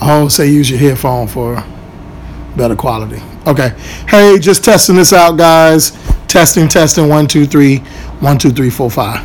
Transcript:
I always say use your headphone for better quality. Okay. Hey, just testing this out, guys. Testing, testing. One, two, three. One, two, three, four, five.